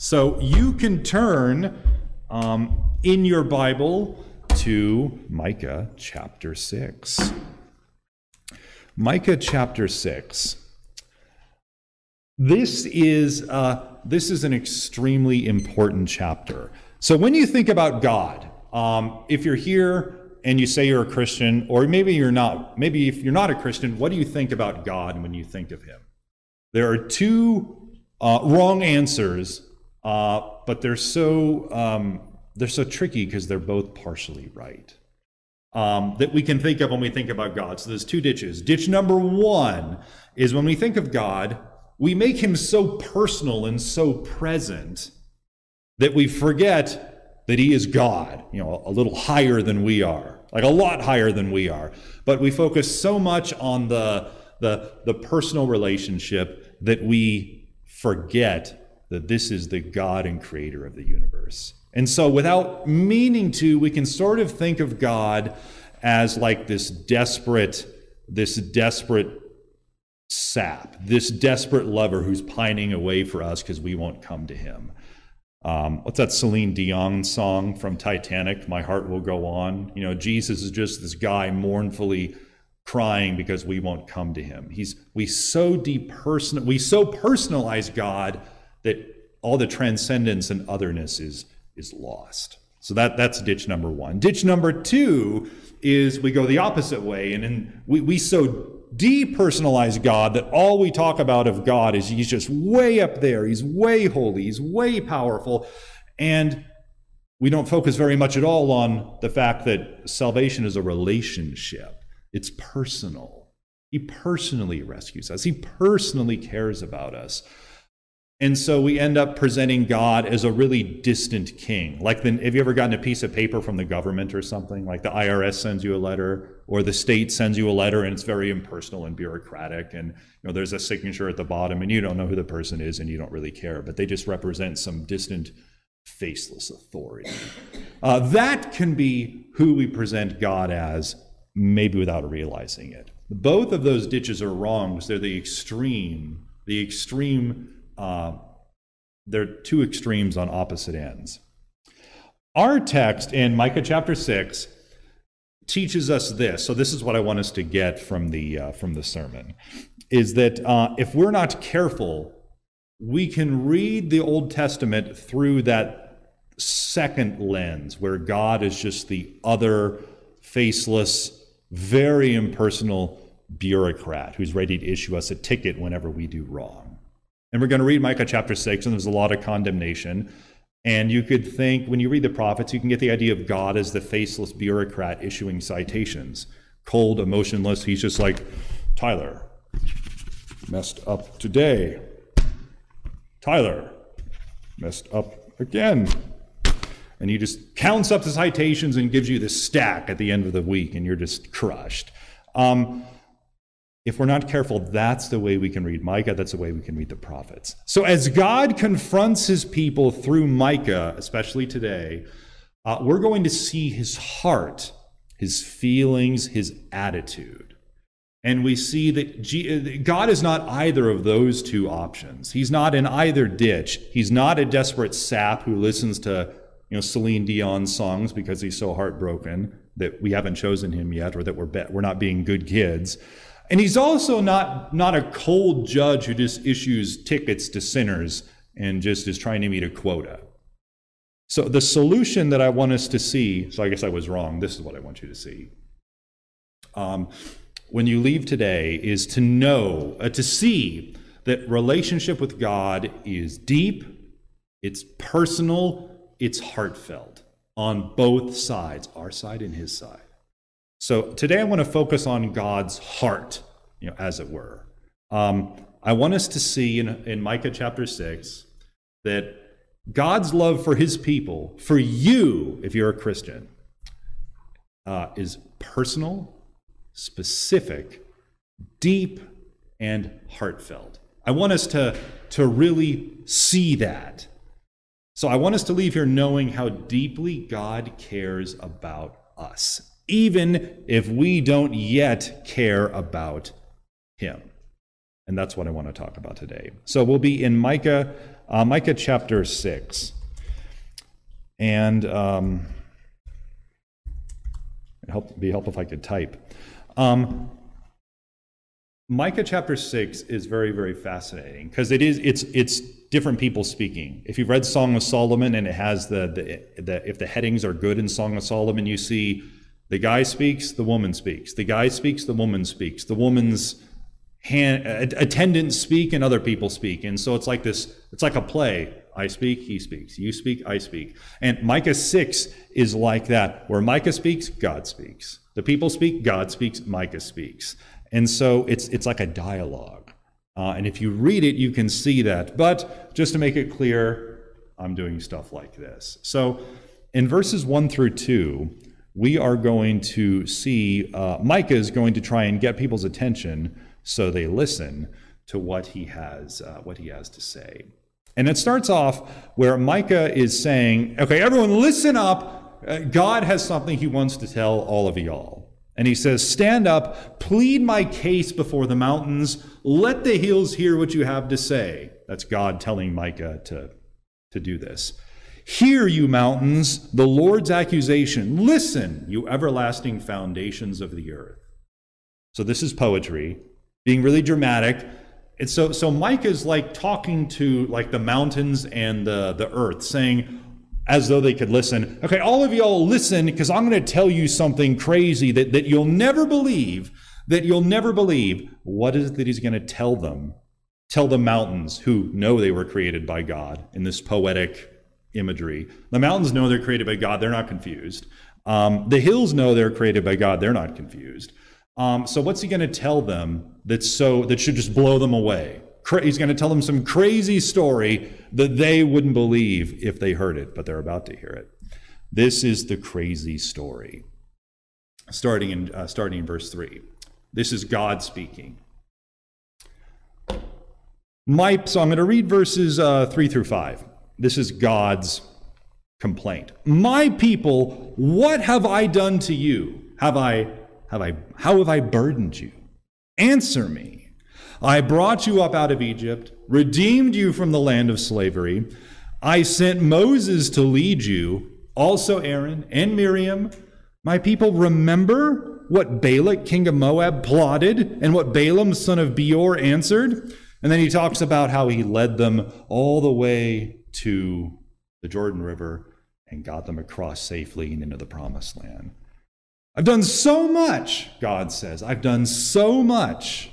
So you can turn um, in your Bible to Micah chapter 6. Micah chapter 6. This is, uh, this is an extremely important chapter. So when you think about God, um, if you're here and you say you're a Christian, or maybe you're not, maybe if you're not a Christian, what do you think about God when you think of Him? There are two uh, wrong answers, uh, but they're so um, they're so tricky because they're both partially right. Um, that we can think of when we think about God. So there's two ditches. Ditch number one is when we think of God, we make Him so personal and so present that we forget that He is God. You know, a little higher than we are like a lot higher than we are. But we focus so much on the, the, the personal relationship that we forget that this is the God and creator of the universe. And so, without meaning to, we can sort of think of God as like this desperate, this desperate sap, this desperate lover who's pining away for us because we won't come to him. Um, what's that Celine Dion song from Titanic? My heart will go on. You know, Jesus is just this guy mournfully crying because we won't come to him. He's we so depersonal, we so personalize God that all the transcendence and otherness is is lost. So that that's ditch number one. Ditch number two is we go the opposite way, and then we, we so depersonalize God that all we talk about of God is he's just way up there, he's way holy, he's way powerful, and we don't focus very much at all on the fact that salvation is a relationship. It's personal. He personally rescues us. He personally cares about us. And so we end up presenting God as a really distant king. Like, the, have you ever gotten a piece of paper from the government or something? Like the IRS sends you a letter, or the state sends you a letter, and it's very impersonal and bureaucratic, and you know there's a signature at the bottom, and you don't know who the person is, and you don't really care, but they just represent some distant, faceless authority. Uh, that can be who we present God as, maybe without realizing it. Both of those ditches are wrong because they're the extreme, the extreme uh, they're two extremes on opposite ends. Our text in Micah chapter 6 teaches us this. So this is what I want us to get from the uh, from the sermon is that uh, if we're not careful, we can read the Old Testament through that second lens where God is just the other faceless, very impersonal bureaucrat who's ready to issue us a ticket whenever we do wrong. And we're going to read Micah chapter 6, and there's a lot of condemnation. And you could think, when you read the prophets, you can get the idea of God as the faceless bureaucrat issuing citations. Cold, emotionless. He's just like, Tyler, messed up today. Tyler, messed up again. And he just counts up the citations and gives you the stack at the end of the week, and you're just crushed. Um, if we're not careful, that's the way we can read Micah, that's the way we can read the prophets. So, as God confronts his people through Micah, especially today, uh, we're going to see his heart, his feelings, his attitude. And we see that G- God is not either of those two options. He's not in either ditch. He's not a desperate sap who listens to you know, Celine Dion songs because he's so heartbroken that we haven't chosen him yet or that we're, be- we're not being good kids. And he's also not, not a cold judge who just issues tickets to sinners and just is trying to meet a quota. So, the solution that I want us to see, so I guess I was wrong, this is what I want you to see. Um, when you leave today, is to know, uh, to see that relationship with God is deep, it's personal, it's heartfelt on both sides, our side and his side. So today I want to focus on God's heart, you know, as it were. Um, I want us to see in, in Micah chapter 6 that God's love for his people, for you, if you're a Christian, uh, is personal, specific, deep, and heartfelt. I want us to, to really see that. So I want us to leave here knowing how deeply God cares about us even if we don't yet care about him. And that's what I want to talk about today. So we'll be in Micah uh, Micah chapter 6. And um, it'd help, be helpful if I could type. Um, Micah chapter 6 is very, very fascinating because it is, it's, it's different people speaking. If you've read Song of Solomon and it has the, the, the, if the headings are good in Song of Solomon, you see the guy speaks, the woman speaks. The guy speaks, the woman speaks. The woman's hand, attendants speak and other people speak. And so it's like this, it's like a play. I speak, he speaks. You speak, I speak. And Micah 6 is like that, where Micah speaks, God speaks. The people speak, God speaks, Micah speaks. And so it's, it's like a dialogue. Uh, and if you read it, you can see that. But just to make it clear, I'm doing stuff like this. So in verses 1 through 2, we are going to see uh, Micah is going to try and get people's attention so they listen to what he has, uh, what he has to say. And it starts off where Micah is saying, Okay, everyone, listen up. Uh, God has something he wants to tell all of y'all. And he says, Stand up, plead my case before the mountains, let the hills hear what you have to say. That's God telling Micah to, to do this. Hear, you mountains, the Lord's accusation. Listen, you everlasting foundations of the earth. So this is poetry, being really dramatic. And so, so Micah is like talking to like the mountains and the, the earth, saying, as though they could listen. Okay, all of y'all listen because I'm going to tell you something crazy that, that you'll never believe, that you'll never believe. What is it that he's going to tell them? Tell the mountains who know they were created by God in this poetic imagery. The mountains know they're created by God, they're not confused. Um, the hills know they're created by God, they're not confused. Um, so what's he going to tell them that's so that should just blow them away? He's going to tell them some crazy story that they wouldn't believe if they heard it, but they're about to hear it. This is the crazy story. Starting in, uh, starting in verse 3. This is God speaking. My, so I'm going to read verses uh, 3 through 5. This is God's complaint. My people, what have I done to you? Have I, have I, how have I burdened you? Answer me. I brought you up out of Egypt, redeemed you from the land of slavery. I sent Moses to lead you, also Aaron and Miriam. My people, remember what Balak, king of Moab, plotted and what Balaam, son of Beor, answered? And then he talks about how he led them all the way to the Jordan River and got them across safely and into the promised land. I've done so much, God says. I've done so much.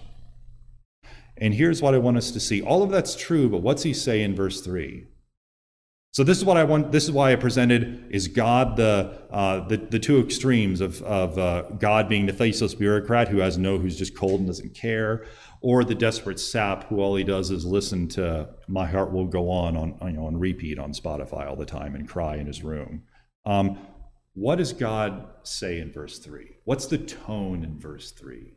And here's what I want us to see. All of that's true, but what's he say in verse 3? So this is what I want. This is why I presented is God the uh, the, the two extremes of of uh, God being the faceless bureaucrat who has no, who's just cold and doesn't care, or the desperate sap who all he does is listen to "My Heart Will Go On" on you know on repeat on Spotify all the time and cry in his room. Um, what does God say in verse three? What's the tone in verse three?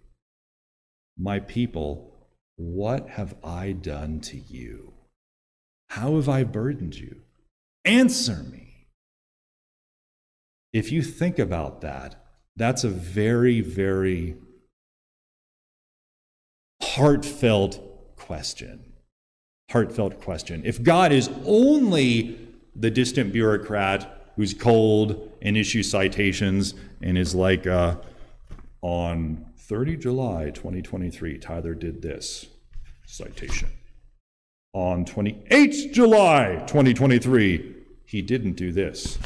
My people what have I done to you? How have I burdened you? Answer me. If you think about that, that's a very, very heartfelt question. Heartfelt question. If God is only the distant bureaucrat who's cold and issues citations and is like uh, on 30 July 2023, Tyler did this. Citation. On 28 July 2023, he didn't do this.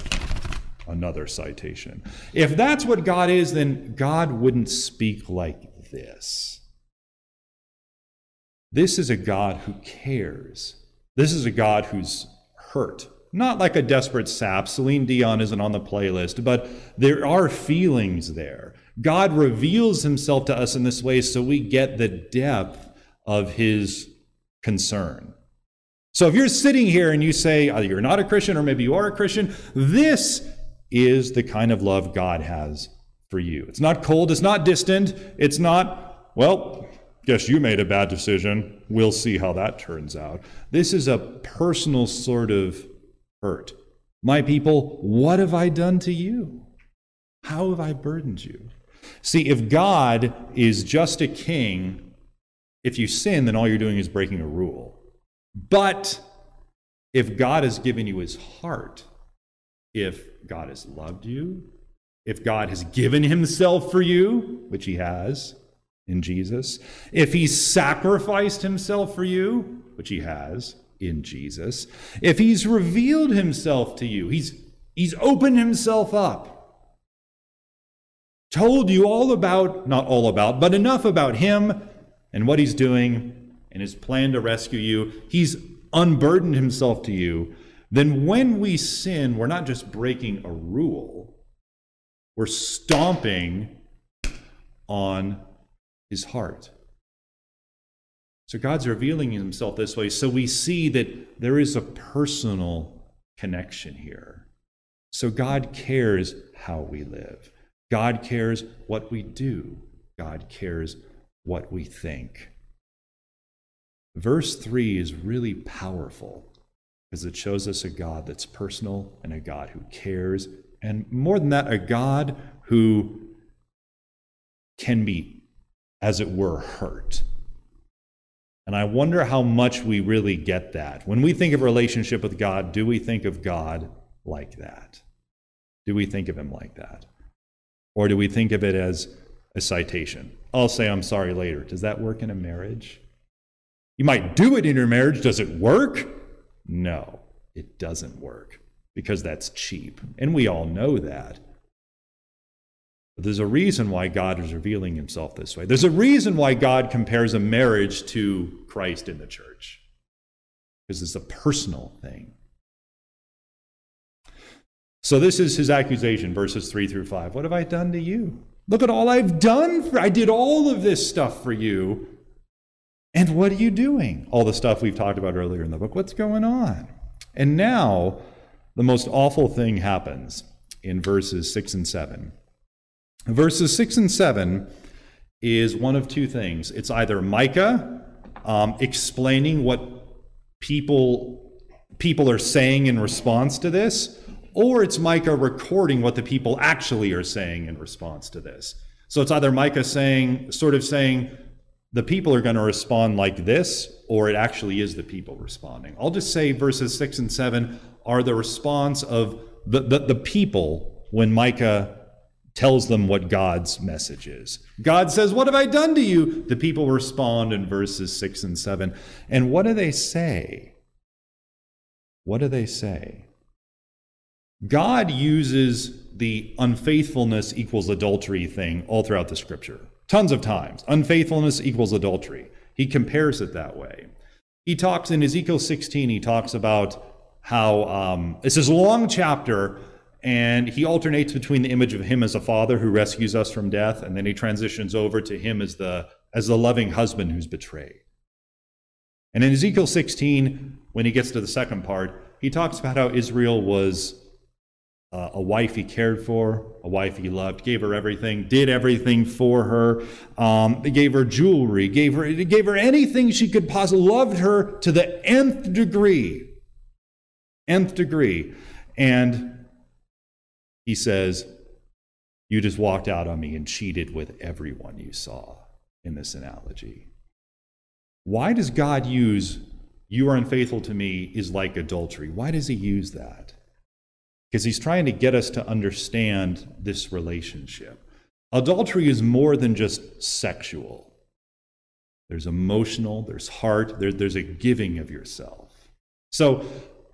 Another citation. If that's what God is, then God wouldn't speak like this. This is a God who cares. This is a God who's hurt. Not like a desperate sap. Celine Dion isn't on the playlist, but there are feelings there. God reveals himself to us in this way so we get the depth of his concern. So if you're sitting here and you say oh, you're not a Christian or maybe you are a Christian, this is the kind of love God has for you. It's not cold, it's not distant, it's not, well, guess you made a bad decision. We'll see how that turns out. This is a personal sort of hurt. My people, what have I done to you? How have I burdened you? See, if God is just a king, if you sin, then all you're doing is breaking a rule. But if God has given you his heart, if God has loved you, if God has given himself for you, which he has in Jesus, if he sacrificed himself for you, which he has in Jesus, if he's revealed himself to you, he's, he's opened himself up, told you all about, not all about, but enough about him and what he's doing and his plan to rescue you, he's unburdened himself to you, then when we sin, we're not just breaking a rule, we're stomping on his heart. So God's revealing himself this way. So we see that there is a personal connection here. So God cares how we live. God cares what we do. God cares what we think. Verse 3 is really powerful because it shows us a God that's personal and a God who cares. And more than that, a God who can be, as it were, hurt. And I wonder how much we really get that. When we think of relationship with God, do we think of God like that? Do we think of him like that? Or do we think of it as a citation? I'll say I'm sorry later. Does that work in a marriage? You might do it in your marriage. Does it work? No, it doesn't work because that's cheap. And we all know that. There's a reason why God is revealing himself this way. There's a reason why God compares a marriage to Christ in the church because it's a personal thing. So this is his accusation, verses 3 through 5. What have I done to you? Look at all I've done for I did all of this stuff for you. And what are you doing? All the stuff we've talked about earlier in the book. What's going on? And now the most awful thing happens in verses 6 and 7. Verses 6 and 7 is one of two things. It's either Micah um, explaining what people people are saying in response to this, or it's Micah recording what the people actually are saying in response to this. So it's either Micah saying, sort of saying, the people are going to respond like this, or it actually is the people responding. I'll just say verses 6 and 7 are the response of the, the, the people when Micah tells them what God's message is. God says, What have I done to you? The people respond in verses 6 and 7. And what do they say? What do they say? God uses the unfaithfulness equals adultery thing all throughout the scripture. Tons of times. Unfaithfulness equals adultery. He compares it that way. He talks in Ezekiel 16, he talks about how um, it's this long chapter, and he alternates between the image of him as a father who rescues us from death, and then he transitions over to him as the, as the loving husband who's betrayed. And in Ezekiel 16, when he gets to the second part, he talks about how Israel was uh, a wife he cared for, a wife he loved, gave her everything, did everything for her, um, gave her jewelry, gave her, gave her anything she could possibly, loved her to the nth degree. Nth degree. And he says, You just walked out on me and cheated with everyone you saw in this analogy. Why does God use, You are unfaithful to me is like adultery? Why does he use that? because he's trying to get us to understand this relationship. Adultery is more than just sexual. There's emotional, there's heart, there, there's a giving of yourself. So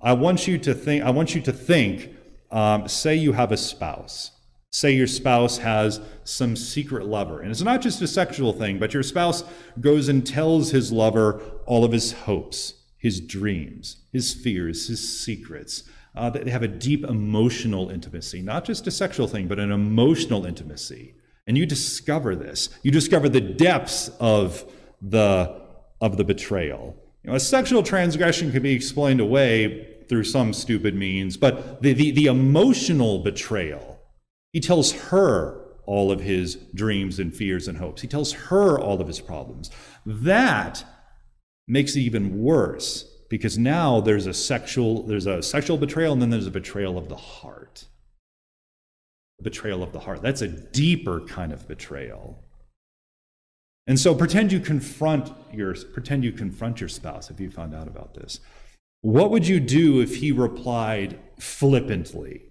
I want you to think, I want you to think, um, say you have a spouse. Say your spouse has some secret lover. And it's not just a sexual thing, but your spouse goes and tells his lover all of his hopes, his dreams, his fears, his secrets uh, they have a deep emotional intimacy, not just a sexual thing, but an emotional intimacy. And you discover this. You discover the depths of the, of the betrayal. You know, a sexual transgression can be explained away through some stupid means, but the, the, the emotional betrayal, he tells her all of his dreams and fears and hopes. He tells her all of his problems. That makes it even worse because now there's a sexual there's a sexual betrayal and then there's a betrayal of the heart betrayal of the heart that's a deeper kind of betrayal and so pretend you confront your pretend you confront your spouse if you found out about this what would you do if he replied flippantly?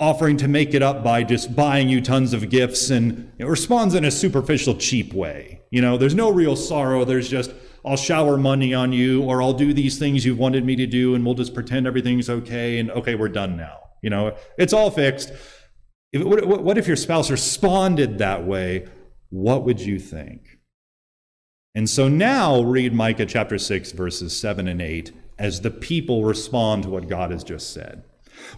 offering to make it up by just buying you tons of gifts and responds in a superficial, cheap way. You know, there's no real sorrow. There's just, I'll shower money on you or I'll do these things you've wanted me to do and we'll just pretend everything's okay and okay, we're done now. You know, it's all fixed. If, what, what if your spouse responded that way? What would you think? And so now read Micah chapter 6, verses 7 and 8 as the people respond to what God has just said.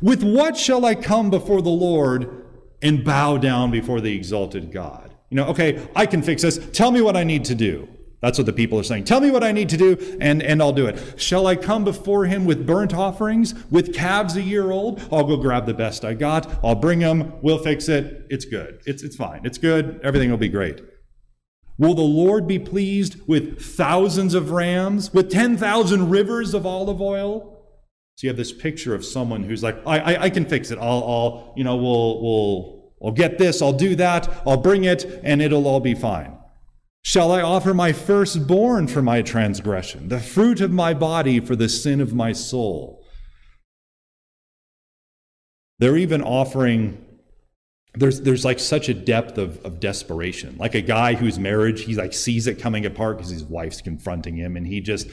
With what shall I come before the Lord and bow down before the exalted God? You know, okay, I can fix this. Tell me what I need to do. That's what the people are saying. Tell me what I need to do, and, and I'll do it. Shall I come before him with burnt offerings, with calves a year old? I'll go grab the best I got. I'll bring them. We'll fix it. It's good. It's, it's fine. It's good. Everything will be great. Will the Lord be pleased with thousands of rams, with 10,000 rivers of olive oil? So you have this picture of someone who's like, I, I, I can fix it. I'll, I'll, you know, we'll, we'll, I'll get this, I'll do that, I'll bring it, and it'll all be fine. Shall I offer my firstborn for my transgression, the fruit of my body for the sin of my soul? They're even offering, there's, there's like such a depth of, of desperation. Like a guy whose marriage, he like sees it coming apart because his wife's confronting him, and he just,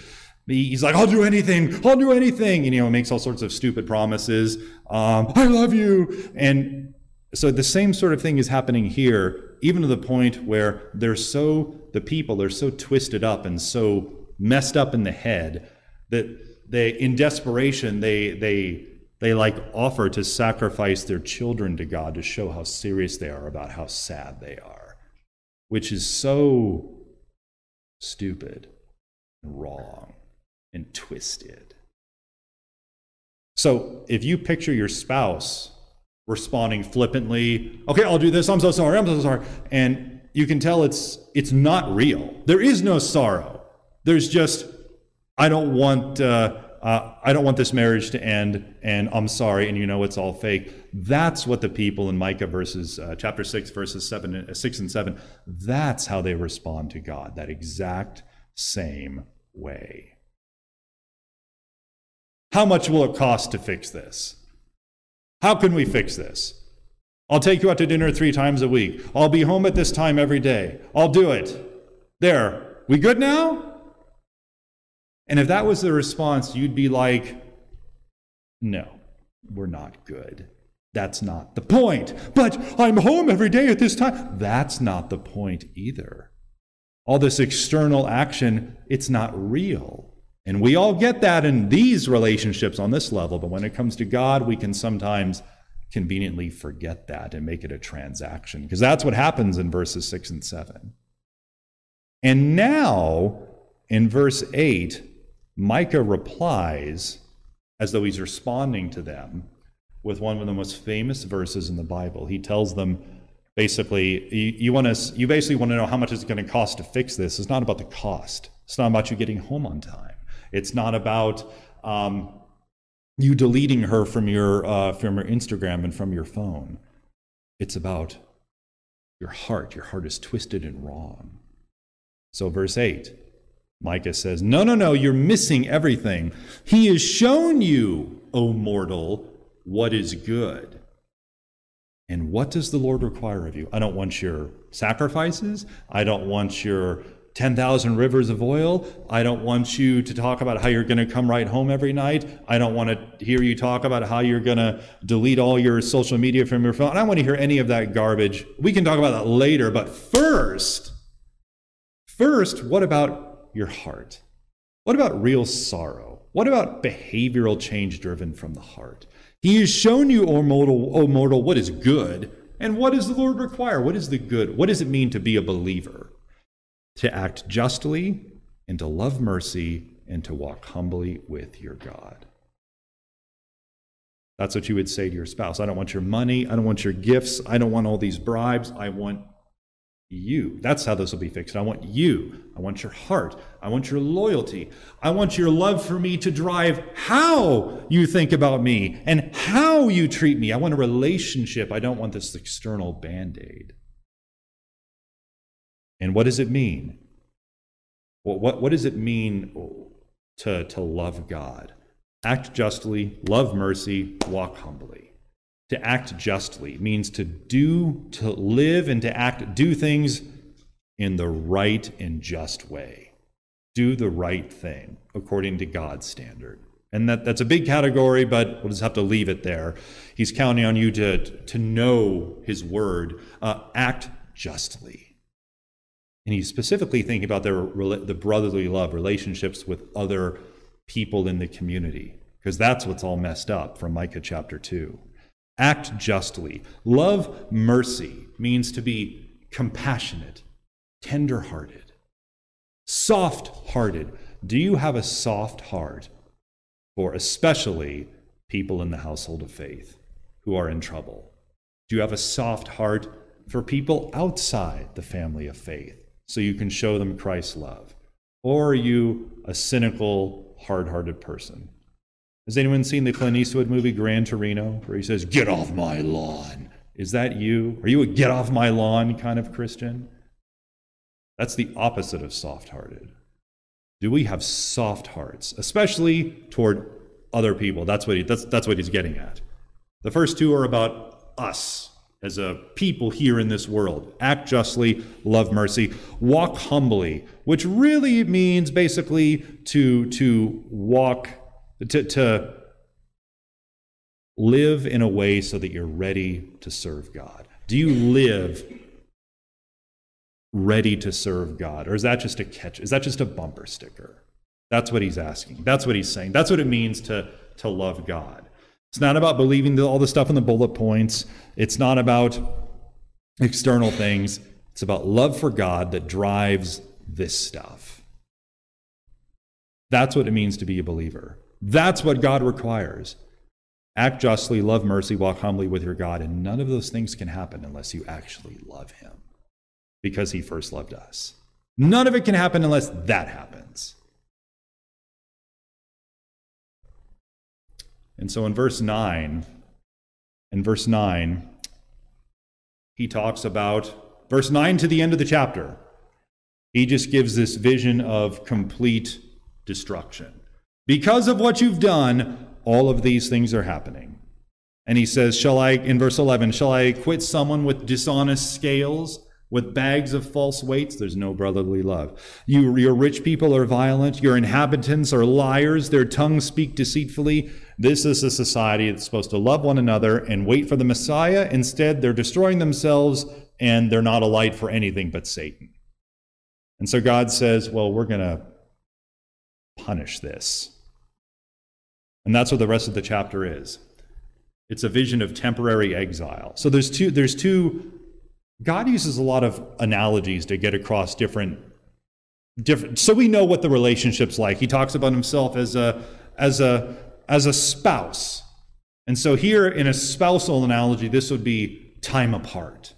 He's like, I'll do anything. I'll do anything. And, you know, makes all sorts of stupid promises. Um, I love you. And so the same sort of thing is happening here, even to the point where they're so, the people are so twisted up and so messed up in the head that they, in desperation, they, they, they like offer to sacrifice their children to God to show how serious they are about how sad they are, which is so stupid and wrong and twisted. So if you picture your spouse responding flippantly, okay, I'll do this, I'm so sorry, I'm so sorry, and you can tell it's it's not real. There is no sorrow. There's just I don't want uh, uh, I don't want this marriage to end, and I'm sorry, and you know it's all fake. That's what the people in Micah verses uh, chapter six, verses seven, uh, six and seven. That's how they respond to God. That exact same way. How much will it cost to fix this? How can we fix this? I'll take you out to dinner three times a week. I'll be home at this time every day. I'll do it. There. We good now? And if that was the response, you'd be like, no, we're not good. That's not the point. But I'm home every day at this time. That's not the point either. All this external action, it's not real. And we all get that in these relationships on this level, but when it comes to God, we can sometimes conveniently forget that and make it a transaction, because that's what happens in verses 6 and 7. And now, in verse 8, Micah replies as though he's responding to them with one of the most famous verses in the Bible. He tells them, basically, you, you, want to, you basically want to know how much it's going to cost to fix this. It's not about the cost. It's not about you getting home on time. It's not about um, you deleting her from your uh, from your Instagram and from your phone. It's about your heart. Your heart is twisted and wrong. So, verse 8, Micah says, No, no, no, you're missing everything. He has shown you, O mortal, what is good. And what does the Lord require of you? I don't want your sacrifices. I don't want your 10,000 rivers of oil. I don't want you to talk about how you're going to come right home every night. I don't want to hear you talk about how you're going to delete all your social media from your phone. I don't want to hear any of that garbage. We can talk about that later, but first, first, what about your heart? What about real sorrow? What about behavioral change driven from the heart? He has shown you, O mortal, o mortal, what is good. And what does the Lord require? What is the good? What does it mean to be a believer? to act justly and to love mercy and to walk humbly with your God. That's what you would say to your spouse. I don't want your money. I don't want your gifts. I don't want all these bribes. I want you. That's how this will be fixed. I want you. I want your heart. I want your loyalty. I want your love for me to drive how you think about me and how you treat me. I want a relationship. I don't want this external band aid. And what does it mean? What, what, what does it mean to, to love God? Act justly, love mercy, walk humbly. To act justly means to do, to live, and to act, do things in the right and just way. Do the right thing according to God's standard. And that, that's a big category, but we'll just have to leave it there. He's counting on you to, to know his word. Uh, act justly. And he's specifically thinking about their, the brotherly love, relationships with other people in the community, because that's what's all messed up from Micah chapter 2. Act justly. Love mercy means to be compassionate, tender hearted, soft hearted. Do you have a soft heart? for especially people in the household of faith who are in trouble? Do you have a soft heart for people outside the family of faith so you can show them Christ's love? Or are you a cynical, hard hearted person? Has anyone seen the Clint Eastwood movie Gran Torino, where he says, Get off my lawn? Is that you? Are you a get off my lawn kind of Christian? That's the opposite of soft hearted do we have soft hearts, especially toward other people? That's what, he, that's, that's what he's getting at. The first two are about us as a people here in this world. Act justly, love mercy, walk humbly, which really means basically to, to walk, to, to live in a way so that you're ready to serve God. Do you live ready to serve God? Or is that just a catch? Is that just a bumper sticker? That's what he's asking. That's what he's saying. That's what it means to, to love God. It's not about believing all the stuff in the bullet points. It's not about external things. It's about love for God that drives this stuff. That's what it means to be a believer. That's what God requires. Act justly, love mercy, walk humbly with your God, and none of those things can happen unless you actually love Him because he first loved us. None of it can happen unless that happens. And so in verse 9, in verse 9, he talks about, verse 9 to the end of the chapter, he just gives this vision of complete destruction. Because of what you've done, all of these things are happening. And he says, Shall I, in verse 11, shall I acquit someone with dishonest scales? With bags of false weights, there's no brotherly love. You, your rich people are violent. Your inhabitants are liars. Their tongues speak deceitfully. This is a society that's supposed to love one another and wait for the Messiah. Instead, they're destroying themselves and they're not a light for anything but Satan. And so God says, well, we're going to punish this. And that's what the rest of the chapter is. It's a vision of temporary exile. So there's two, there's two God uses a lot of analogies to get across different different so we know what the relationship's like. He talks about himself as a as a as a spouse. And so here in a spousal analogy this would be time apart.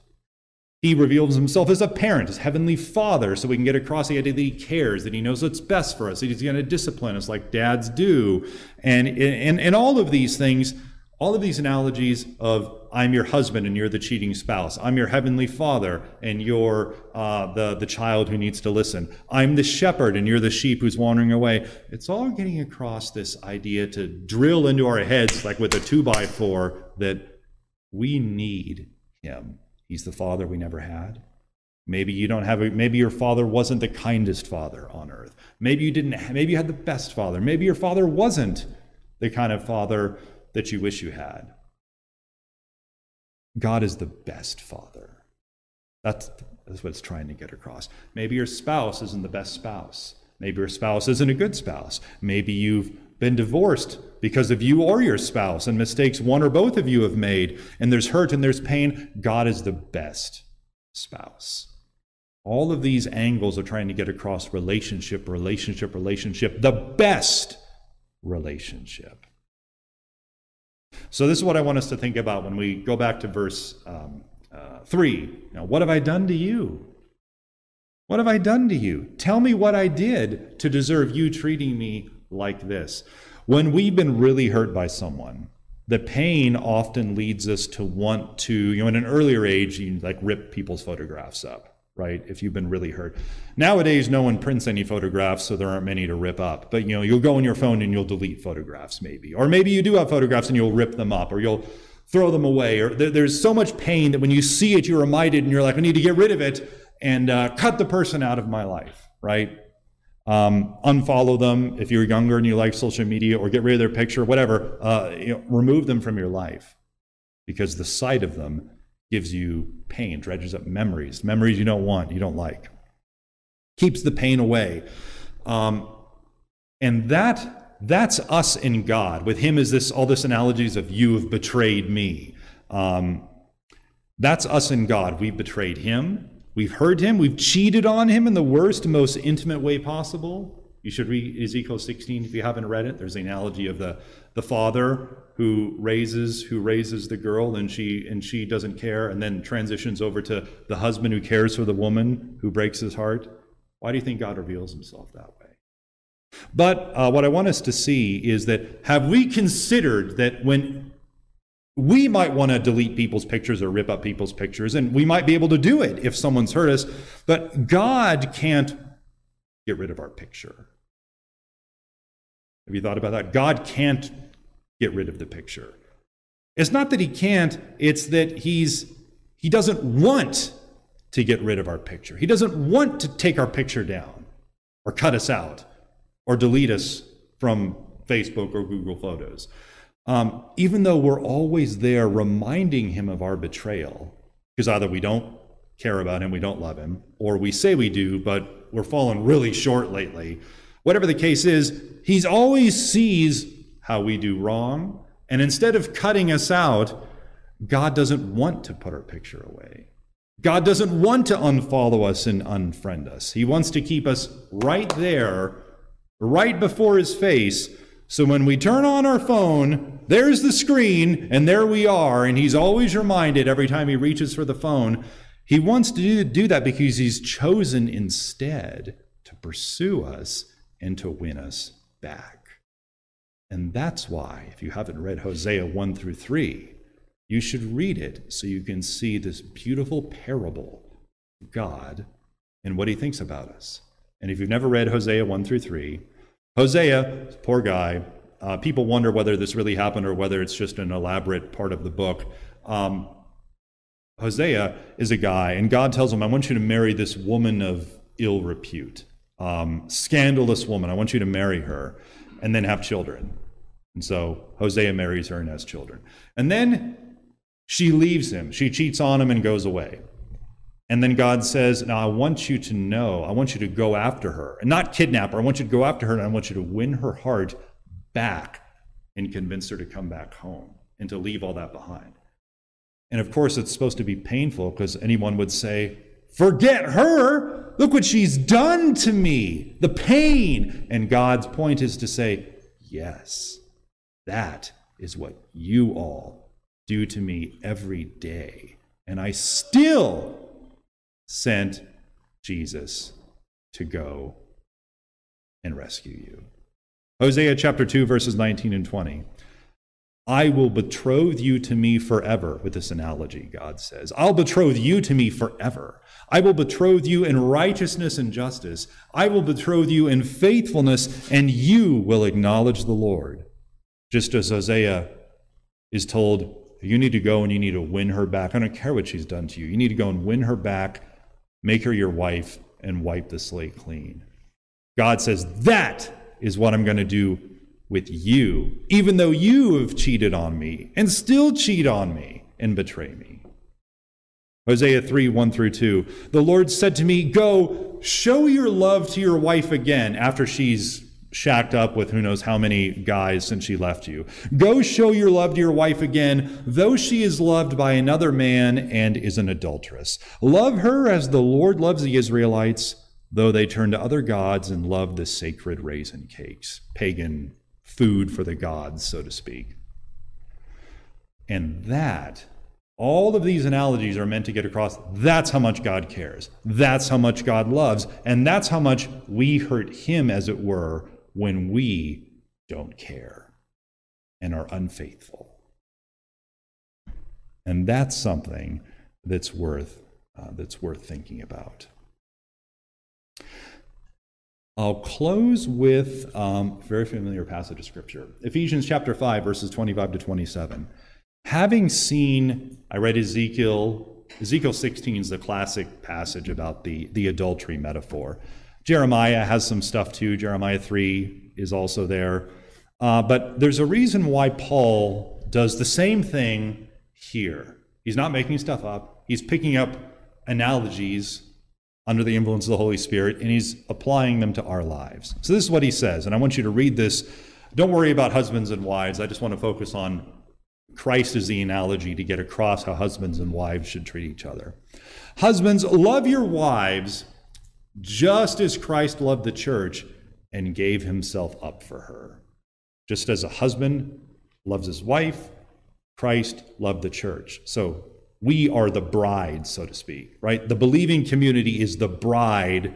He reveals himself as a parent, as heavenly father, so we can get across the idea that he cares, that he knows what's best for us, that he's going to discipline us like dads do. And, and, and all of these things all of these analogies of I'm your husband and you're the cheating spouse. I'm your heavenly father and you're uh, the, the child who needs to listen. I'm the shepherd and you're the sheep who's wandering away. It's all getting across this idea to drill into our heads, like with a two by four, that we need him. He's the father we never had. Maybe you don't have a, maybe your father wasn't the kindest father on earth. Maybe you didn't, maybe you had the best father. Maybe your father wasn't the kind of father that you wish you had. God is the best father. That's, that's what it's trying to get across. Maybe your spouse isn't the best spouse. Maybe your spouse isn't a good spouse. Maybe you've been divorced because of you or your spouse and mistakes one or both of you have made, and there's hurt and there's pain. God is the best spouse. All of these angles are trying to get across relationship, relationship, relationship, the best relationship. So, this is what I want us to think about when we go back to verse um, uh, 3. Now, what have I done to you? What have I done to you? Tell me what I did to deserve you treating me like this. When we've been really hurt by someone, the pain often leads us to want to, you know, in an earlier age, you like rip people's photographs up. right? If you've been really hurt. Nowadays, no one prints any photographs, so there aren't many to rip up. But you know, you'll go on your phone and you'll delete photographs, maybe, or maybe you do have photographs and you'll rip them up, or you'll throw them away. Or there, there's so much pain that when you see it, you're reminded, and you're like, I need to get rid of it and uh, cut the person out of my life, right? Um, unfollow them if you're younger and you like social media, or get rid of their picture, whatever. Uh, you know, remove them from your life because the sight of them gives you pain, dredges up memories, memories you don't want, you don't like, keeps the pain away. Um, and that that's us in God. With Him is this all this analogies of you have betrayed me. Um, that's us in God. We've betrayed Him. We've heard Him. We've cheated on Him in the worst, most intimate way possible. You should read Ezekiel 16 if you haven't read it. There's the analogy of the, the father who raises who raises the girl and she and she doesn't care and then transitions over to the husband who cares for the woman who breaks his heart. Why do you think God reveals himself that way? But uh, what I want us to see is that have we considered that when we might want to delete people's pictures or rip up people's pictures, and we might be able to do it if someone's hurt us, but God can't get rid of our picture. Have you thought about that? God can't get rid of the picture. It's not that he can't, it's that he's he doesn't want to get rid of our picture. He doesn't want to take our picture down or cut us out or delete us from Facebook or Google Photos. Um, even though we're always there reminding him of our betrayal, because either we don't care about him, we don't love him, or we say we do, but we're falling really short lately. Whatever the case is, he's always sees how we do wrong. And instead of cutting us out, God doesn't want to put our picture away. God doesn't want to unfollow us and unfriend us. He wants to keep us right there, right before his face. So when we turn on our phone, there's the screen, and there we are. And he's always reminded every time he reaches for the phone. He wants to do, that because he's chosen instead to pursue us and to win us back. And that's why, if you haven't read Hosea 1 through 3, you should read it so you can see this beautiful parable of God and what he thinks about us. And if you've never read Hosea 1 through 3, Hosea, poor guy, uh, people wonder whether this really happened or whether it's just an elaborate part of the book. Um, Hosea is a guy, and God tells him, I want you to marry this woman of ill repute, um, scandalous woman. I want you to marry her and then have children. And so Hosea marries her and has children. And then she leaves him. She cheats on him and goes away. And then God says, Now I want you to know, I want you to go after her and not kidnap her. I want you to go after her and I want you to win her heart back and convince her to come back home and to leave all that behind. And of course, it's supposed to be painful because anyone would say, Forget her. Look what she's done to me. The pain. And God's point is to say, Yes, that is what you all do to me every day. And I still sent Jesus to go and rescue you. Hosea chapter 2, verses 19 and 20. I will betroth you to me forever, with this analogy, God says. I'll betroth you to me forever. I will betroth you in righteousness and justice. I will betroth you in faithfulness, and you will acknowledge the Lord. Just as Hosea is told, you need to go and you need to win her back. I don't care what she's done to you. You need to go and win her back, make her your wife, and wipe the slate clean. God says, That is what I'm going to do with you, even though you have cheated on me and still cheat on me and betray me. Hosea 3 1 through 2. The Lord said to me, Go, show your love to your wife again after she's shacked up with who knows how many guys since she left you. Go show your love to your wife again, though she is loved by another man and is an adulteress. Love her as the Lord loves the Israelites, though they turn to other gods and love the sacred raisin cakes, pagan food for the gods, so to speak. And that, all of these analogies are meant to get across that's how much God cares. That's how much God loves. And that's how much we hurt Him, as it were, when we don't care and are unfaithful. And that's something that's worth uh, that's worth thinking about. I'll close with um, a very familiar passage of Scripture Ephesians chapter 5, verses 25 to 27. Having seen, I read Ezekiel, Ezekiel 16 is the classic passage about the, the adultery metaphor. Jeremiah has some stuff too. Jeremiah 3 is also there. Uh, but there's a reason why Paul does the same thing here. He's not making stuff up, he's picking up analogies under the influence of the Holy Spirit and he's applying them to our lives. So this is what he says, and I want you to read this. Don't worry about husbands and wives. I just want to focus on Christ as the analogy to get across how husbands and wives should treat each other. Husbands, love your wives just as Christ loved the church and gave himself up for her. Just as a husband loves his wife, Christ loved the church. So we are the bride, so to speak, right? The believing community is the bride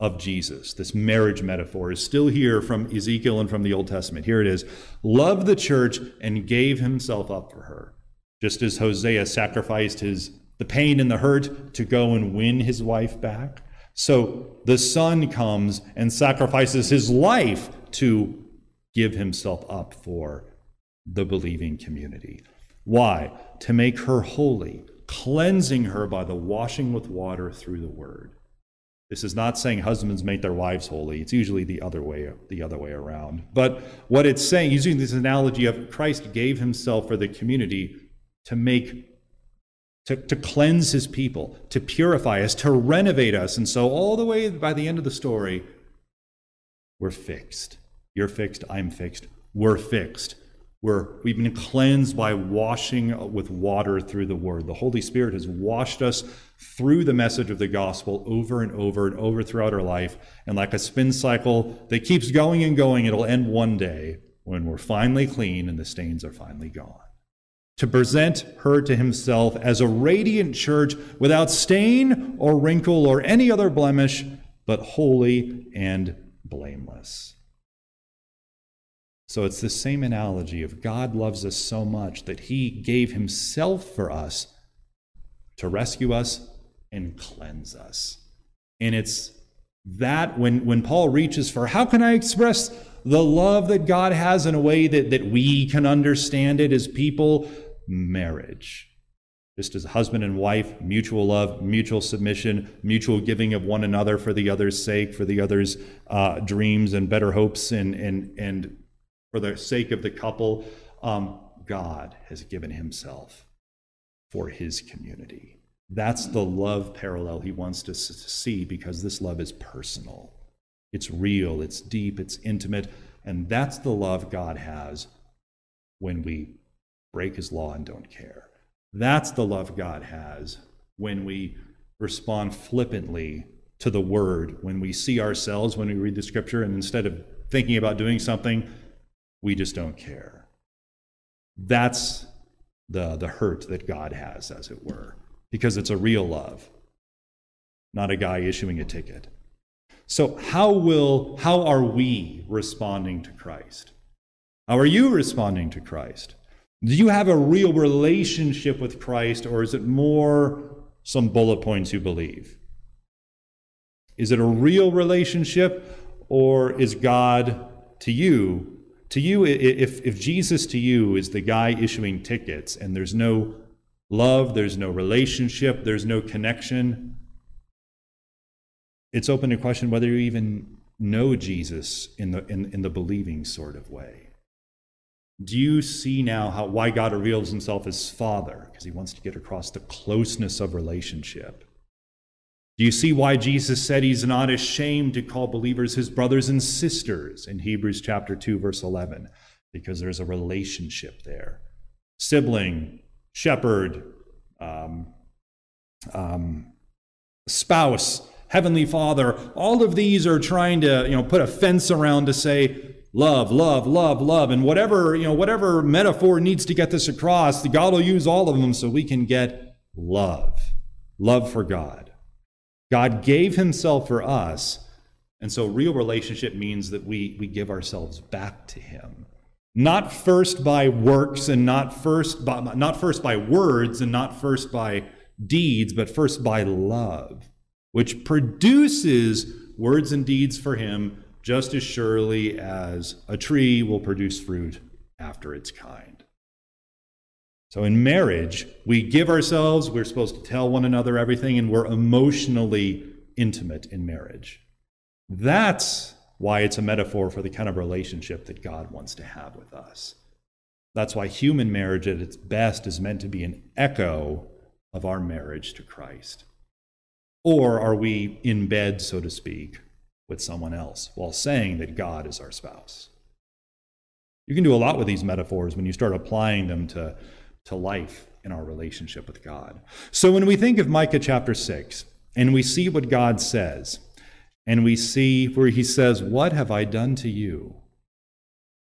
of Jesus. This marriage metaphor is still here from Ezekiel and from the Old Testament. Here it is Love the church and gave himself up for her. Just as Hosea sacrificed his the pain and the hurt to go and win his wife back. So the son comes and sacrifices his life to give himself up for the believing community. Why? To make her holy, cleansing her by the washing with water through the word. This is not saying husbands make their wives holy. It's usually the other way, the other way around. But what it's saying, using this analogy of Christ gave himself for the community to make to, to cleanse his people, to purify us, to renovate us. And so all the way by the end of the story, we're fixed. You're fixed, I'm fixed, we're fixed We're, we've been cleansed by washing with water through the word. The Holy Spirit has washed us through the message of the gospel over and over and over throughout our life. And like a spin cycle that keeps going and going, it'll end one day when we're finally clean and the stains are finally gone. To present her to himself as a radiant church without stain or wrinkle or any other blemish, but holy and blameless. So it's the same analogy of God loves us so much that he gave himself for us to rescue us and cleanse us. And it's that when, when Paul reaches for how can I express the love that God has in a way that, that we can understand it as people? Marriage. Just as husband and wife, mutual love, mutual submission, mutual giving of one another for the other's sake, for the other's uh, dreams and better hopes and, and, and for the sake of the couple, um, God has given himself for his community. That's the love parallel he wants to see because this love is personal. It's real, it's deep, it's intimate, and that's the love God has when we break his law and don't care. That's the love God has when we respond flippantly to the word, when we see ourselves, when we read the scripture, and instead of thinking about doing something, we just don't care. That's the, the hurt that God has, as it were, because it's a real love, not a guy issuing a ticket. So, how will how are we responding to Christ? How are you responding to Christ? Do you have a real relationship with Christ, or is it more some bullet points you believe? Is it a real relationship, or is God to you to you, if, if Jesus to you is the guy issuing tickets and there's no love, there's no relationship, there's no connection, it's open to question whether you even know Jesus in the, in, in the believing sort of way. Do you see now how, why God reveals himself as Father? Because he wants to get across the closeness of relationship. Do you see why Jesus said he's not ashamed to call believers his brothers and sisters in Hebrews chapter 2 verse 11? Because there's a relationship there. Sibling, shepherd, um, um, spouse, heavenly father, all of these are trying to, you know, put a fence around to say love, love, love, love, and whatever, you know, whatever metaphor needs to get this across, God will use all of them so we can get love. Love for God. God gave himself for us. And so real relationship means that we, we give ourselves back to him. Not first by works and not first by, not first by words and not first by deeds, but first by love, which produces words and deeds for him just as surely as a tree will produce fruit after its kind. So in marriage, we give ourselves, we're supposed to tell one another everything, and we're emotionally intimate in marriage. That's why it's a metaphor for the kind of relationship that God wants to have with us. That's why human marriage at its best is meant to be an echo of our marriage to Christ. Or are we in bed, so to speak, with someone else while saying that God is our spouse? You can do a lot with these metaphors when you start applying them to, to life in our relationship with God. So when we think of Micah chapter 6 and we see what God says, and we see where he says, What have I done to you?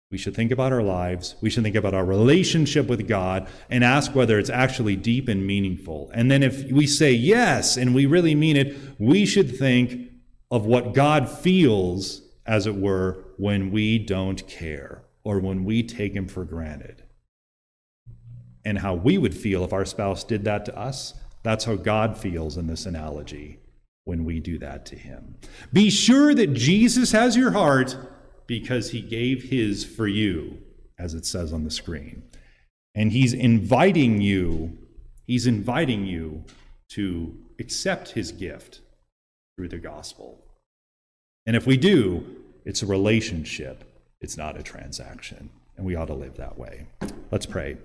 We should think about our lives. We should think about our relationship with God and ask whether it's actually deep and meaningful. And then if we say yes and we really mean it, we should think of what God feels, as it were, when we don't care or when we take Him for granted. And how we would feel if our spouse did that to us. That's how God feels in this analogy when we do that to Him. Be sure that Jesus has your heart because he gave his for you, as it says on the screen. And he's inviting you, he's inviting you to accept his gift through the gospel. And if we do, it's a relationship, it's not a transaction. And we ought to live that way. Let's pray.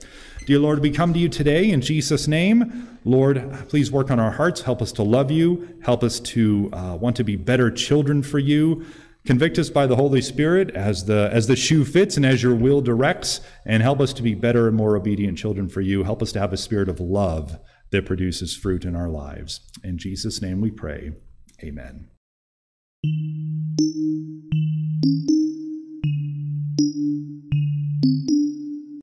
Dear Lord, we come to you today in Jesus' name. Lord, please work on our hearts. Help us to love you. Help us to uh, want to be better children for you. Convict us by the Holy Spirit as the, as the shoe fits and as your will directs, and help us to be better and more obedient children for you. Help us to have a spirit of love that produces fruit in our lives. In Jesus' name we pray. Amen. Thank you.